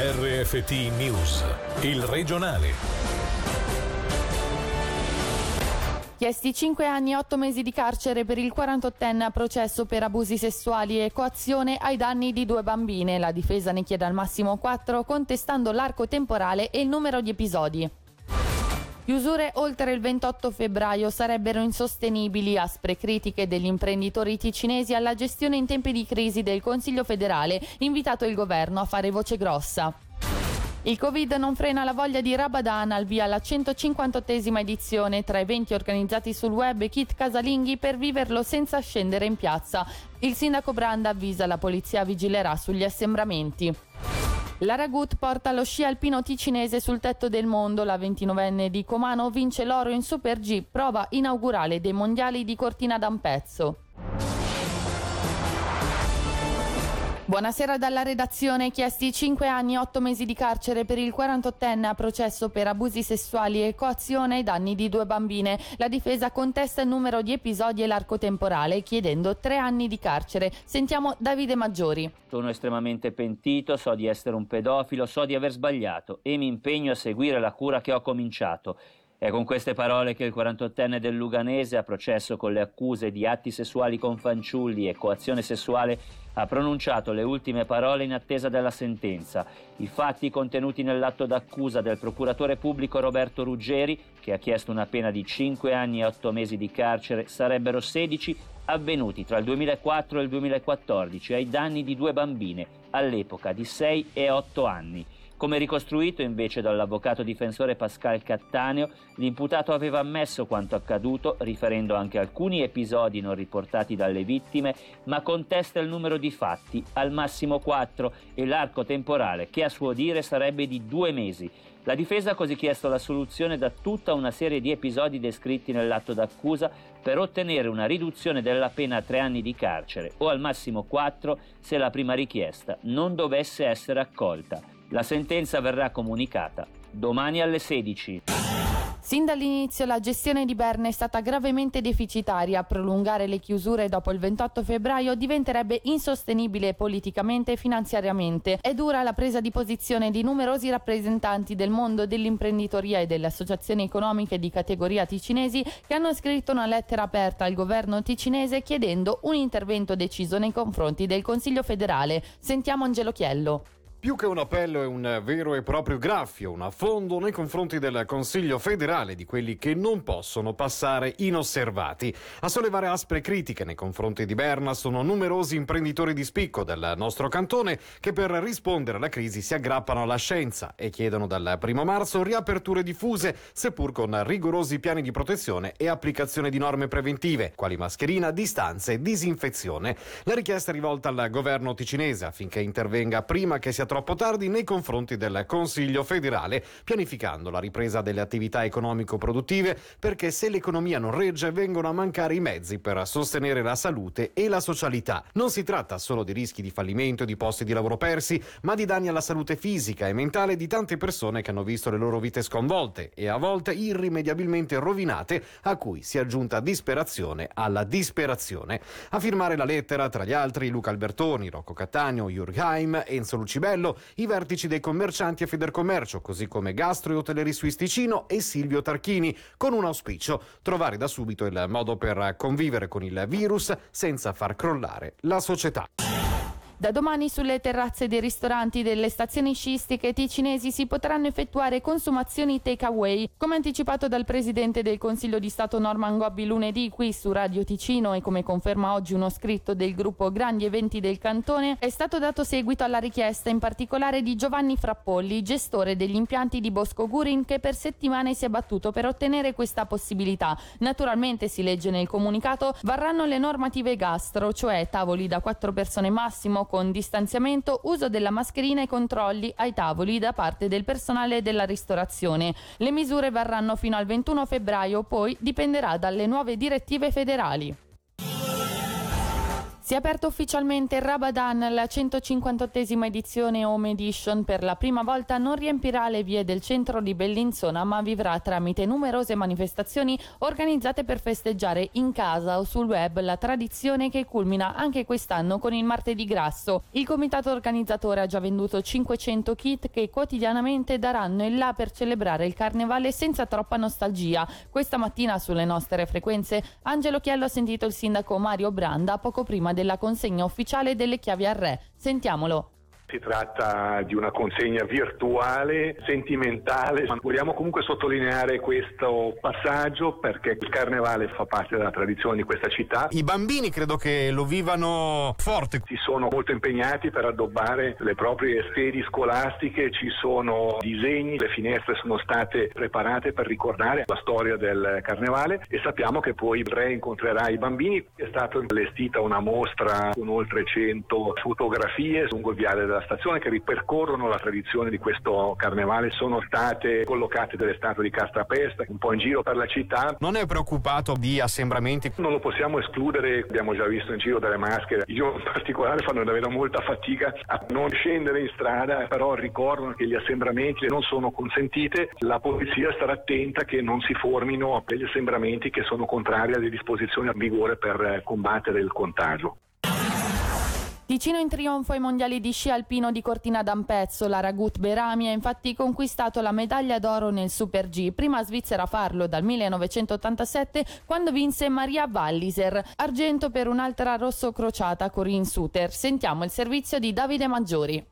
RFT News, il regionale. Chiesti 5 anni e 8 mesi di carcere per il 48enne a processo per abusi sessuali e coazione ai danni di due bambine. La difesa ne chiede al massimo 4 contestando l'arco temporale e il numero di episodi. Chiusure oltre il 28 febbraio sarebbero insostenibili, aspre critiche degli imprenditori ticinesi alla gestione in tempi di crisi del Consiglio federale, invitato il governo a fare voce grossa. Il Covid non frena la voglia di Rabadan al via la 158esima edizione tra eventi organizzati sul web e kit casalinghi per viverlo senza scendere in piazza. Il sindaco Branda avvisa la polizia vigilerà sugli assembramenti. La Ragut porta lo sci alpino ticinese sul tetto del mondo. La 29enne di Comano vince l'oro in Super G, prova inaugurale dei mondiali di Cortina d'Ampezzo. Buonasera dalla redazione. Chiesti 5 anni e 8 mesi di carcere per il 48enne a processo per abusi sessuali e coazione ai danni di due bambine. La difesa contesta il numero di episodi e l'arco temporale, chiedendo 3 anni di carcere. Sentiamo Davide Maggiori. Sono estremamente pentito, so di essere un pedofilo, so di aver sbagliato e mi impegno a seguire la cura che ho cominciato. È con queste parole che il 48enne del Luganese, a processo con le accuse di atti sessuali con fanciulli e coazione sessuale, ha pronunciato le ultime parole in attesa della sentenza. I fatti contenuti nell'atto d'accusa del procuratore pubblico Roberto Ruggeri, che ha chiesto una pena di 5 anni e 8 mesi di carcere, sarebbero 16 avvenuti tra il 2004 e il 2014 ai danni di due bambine, all'epoca di 6 e 8 anni. Come ricostruito invece dall'avvocato difensore Pascal Cattaneo, l'imputato aveva ammesso quanto accaduto, riferendo anche alcuni episodi non riportati dalle vittime, ma contesta il numero di fatti, al massimo quattro, e l'arco temporale, che a suo dire sarebbe di due mesi. La difesa ha così chiesto la soluzione da tutta una serie di episodi descritti nell'atto d'accusa per ottenere una riduzione della pena a tre anni di carcere o al massimo quattro se la prima richiesta non dovesse essere accolta. La sentenza verrà comunicata domani alle 16. Sin dall'inizio la gestione di Berna è stata gravemente deficitaria. Prolungare le chiusure dopo il 28 febbraio diventerebbe insostenibile politicamente e finanziariamente. È dura la presa di posizione di numerosi rappresentanti del mondo dell'imprenditoria e delle associazioni economiche di categoria ticinesi che hanno scritto una lettera aperta al governo ticinese chiedendo un intervento deciso nei confronti del Consiglio federale. Sentiamo Angelo Chiello. Più che un appello è un vero e proprio graffio, un affondo nei confronti del Consiglio federale di quelli che non possono passare inosservati. A sollevare aspre critiche nei confronti di Berna sono numerosi imprenditori di spicco del nostro cantone che per rispondere alla crisi si aggrappano alla scienza e chiedono dal primo marzo riaperture diffuse, seppur con rigorosi piani di protezione e applicazione di norme preventive, quali mascherina, distanze e disinfezione. La richiesta è rivolta al governo ticinese affinché intervenga prima che sia troppo tardi nei confronti del Consiglio federale, pianificando la ripresa delle attività economico-produttive, perché se l'economia non regge vengono a mancare i mezzi per sostenere la salute e la socialità. Non si tratta solo di rischi di fallimento e di posti di lavoro persi, ma di danni alla salute fisica e mentale di tante persone che hanno visto le loro vite sconvolte e a volte irrimediabilmente rovinate, a cui si è aggiunta disperazione alla disperazione. A firmare la lettera, tra gli altri, Luca Albertoni, Rocco Cattaneo, Jürg Heim, Enzo Lucibello, i vertici dei commercianti a Federcommercio, così come Gastro e Hotellerie Suisse Ticino e Silvio Tarchini, con un auspicio, trovare da subito il modo per convivere con il virus senza far crollare la società. Da domani sulle terrazze dei ristoranti delle stazioni sciistiche ticinesi si potranno effettuare consumazioni takeaway. Come anticipato dal presidente del Consiglio di Stato Norman Gobbi lunedì qui su Radio Ticino e come conferma oggi uno scritto del gruppo Grandi Eventi del Cantone, è stato dato seguito alla richiesta in particolare di Giovanni Frappolli, gestore degli impianti di Bosco Gurin, che per settimane si è battuto per ottenere questa possibilità. Naturalmente, si legge nel comunicato, varranno le normative gastro, cioè tavoli da quattro persone massimo con distanziamento, uso della mascherina e controlli ai tavoli da parte del personale della ristorazione. Le misure varranno fino al 21 febbraio, poi dipenderà dalle nuove direttive federali. Si è aperta ufficialmente Rabadan, la 158esima edizione Home Edition. Per la prima volta non riempirà le vie del centro di Bellinzona, ma vivrà tramite numerose manifestazioni organizzate per festeggiare in casa o sul web la tradizione che culmina anche quest'anno con il martedì grasso. Il comitato organizzatore ha già venduto 500 kit che quotidianamente daranno il là per celebrare il carnevale senza troppa nostalgia. Questa mattina sulle nostre frequenze Angelo Chiello ha sentito il sindaco Mario Branda poco prima della consegna ufficiale delle chiavi al re. Sentiamolo. Si tratta di una consegna virtuale, sentimentale, ma vogliamo comunque sottolineare questo passaggio perché il carnevale fa parte della tradizione di questa città. I bambini credo che lo vivano forte. Si sono molto impegnati per addobbare le proprie sedi scolastiche, ci sono disegni, le finestre sono state preparate per ricordare la storia del carnevale e sappiamo che poi il re incontrerà i bambini. È stata allestita una mostra con oltre 100 fotografie lungo il viale della della stazione che ripercorrono la tradizione di questo carnevale. Sono state collocate delle statue di Castrapesta un po' in giro per la città. Non è preoccupato di assembramenti? Non lo possiamo escludere, abbiamo già visto in giro delle maschere. Io in particolare fanno davvero molta fatica a non scendere in strada, però ricordano che gli assembramenti non sono consentite. La polizia starà attenta che non si formino degli assembramenti che sono contrari alle disposizioni a vigore per combattere il contagio. Ticino in trionfo ai mondiali di sci alpino di Cortina d'Ampezzo, la Ragut Berami ha infatti conquistato la medaglia d'oro nel Super G, prima svizzera a farlo dal 1987 quando vinse Maria Walliser, argento per un'altra rosso crociata Corinne Suter. Sentiamo il servizio di Davide Maggiori.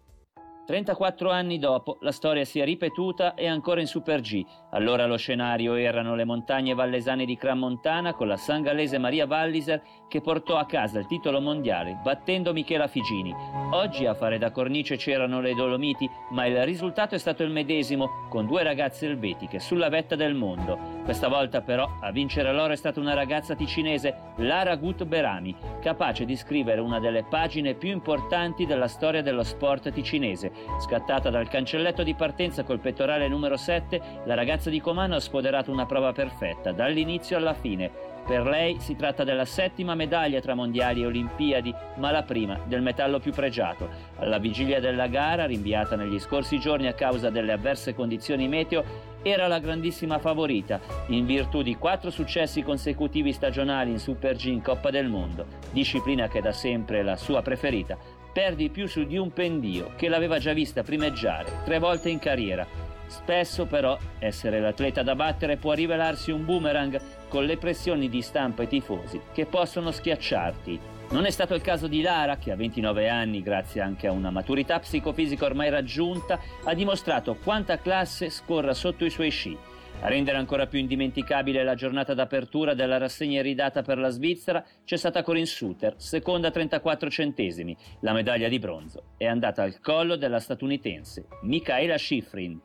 34 anni dopo la storia si è ripetuta e ancora in Super G. Allora lo scenario erano le montagne vallesane di Cramontana con la sangalese Maria Walliser che portò a casa il titolo mondiale battendo Michela Figini. Oggi a fare da cornice c'erano le Dolomiti, ma il risultato è stato il medesimo con due ragazze elvetiche sulla vetta del mondo. Questa volta però a vincere l'oro è stata una ragazza ticinese, Lara Gut Berami, capace di scrivere una delle pagine più importanti della storia dello sport ticinese Scattata dal cancelletto di partenza col pettorale numero 7, la ragazza di Comano ha sfoderato una prova perfetta, dall'inizio alla fine. Per lei si tratta della settima medaglia tra mondiali e olimpiadi, ma la prima del metallo più pregiato. Alla vigilia della gara, rinviata negli scorsi giorni a causa delle avverse condizioni meteo, era la grandissima favorita, in virtù di quattro successi consecutivi stagionali in Super G in Coppa del Mondo, disciplina che da sempre è la sua preferita perdi più su di un pendio che l'aveva già vista primeggiare tre volte in carriera. Spesso però essere l'atleta da battere può rivelarsi un boomerang con le pressioni di stampa e tifosi che possono schiacciarti. Non è stato il caso di Lara, che a 29 anni, grazie anche a una maturità psicofisica ormai raggiunta, ha dimostrato quanta classe scorra sotto i suoi sci. A rendere ancora più indimenticabile la giornata d'apertura della rassegna iridata per la Svizzera c'è stata Corinne Suter, seconda a 34 centesimi. La medaglia di bronzo è andata al collo della statunitense Michaela Schifrin.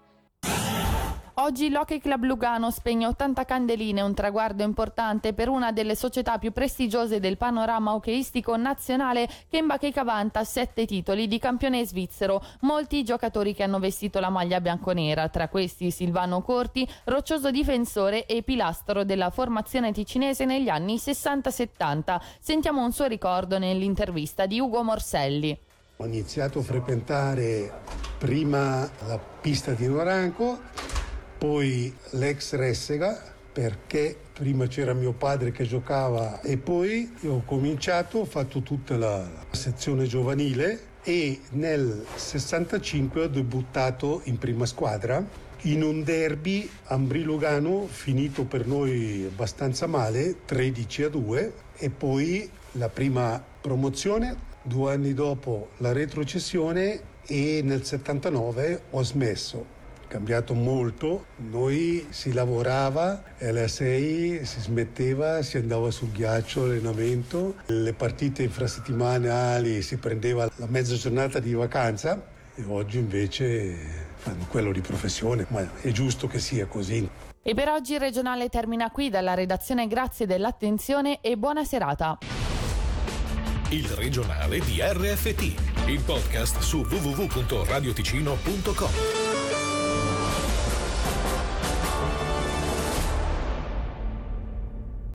Oggi l'Hockey Club Lugano spegne 80 candeline, un traguardo importante per una delle società più prestigiose del panorama hockeyistico nazionale che in bacheca vanta sette titoli di campione svizzero. Molti giocatori che hanno vestito la maglia bianconera, tra questi Silvano Corti, roccioso difensore e pilastro della formazione ticinese negli anni 60-70. Sentiamo un suo ricordo nell'intervista di Ugo Morselli. Ho iniziato a frequentare prima la pista di Noranco poi l'ex Ressega perché prima c'era mio padre che giocava e poi ho cominciato, ho fatto tutta la sezione giovanile e nel 65 ho debuttato in prima squadra in un derby Ambri-Lugano finito per noi abbastanza male, 13 a 2 e poi la prima promozione, due anni dopo la retrocessione e nel 79 ho smesso cambiato molto. Noi si lavorava e alle 6 si smetteva, si andava sul ghiaccio allenamento. Le partite infrasettimanali si prendeva la mezza giornata di vacanza e oggi invece fanno quello di professione, ma è giusto che sia così. E per oggi il regionale termina qui dalla redazione. Grazie dell'attenzione e buona serata. Il regionale di RFT, il podcast su www.radioticino.com.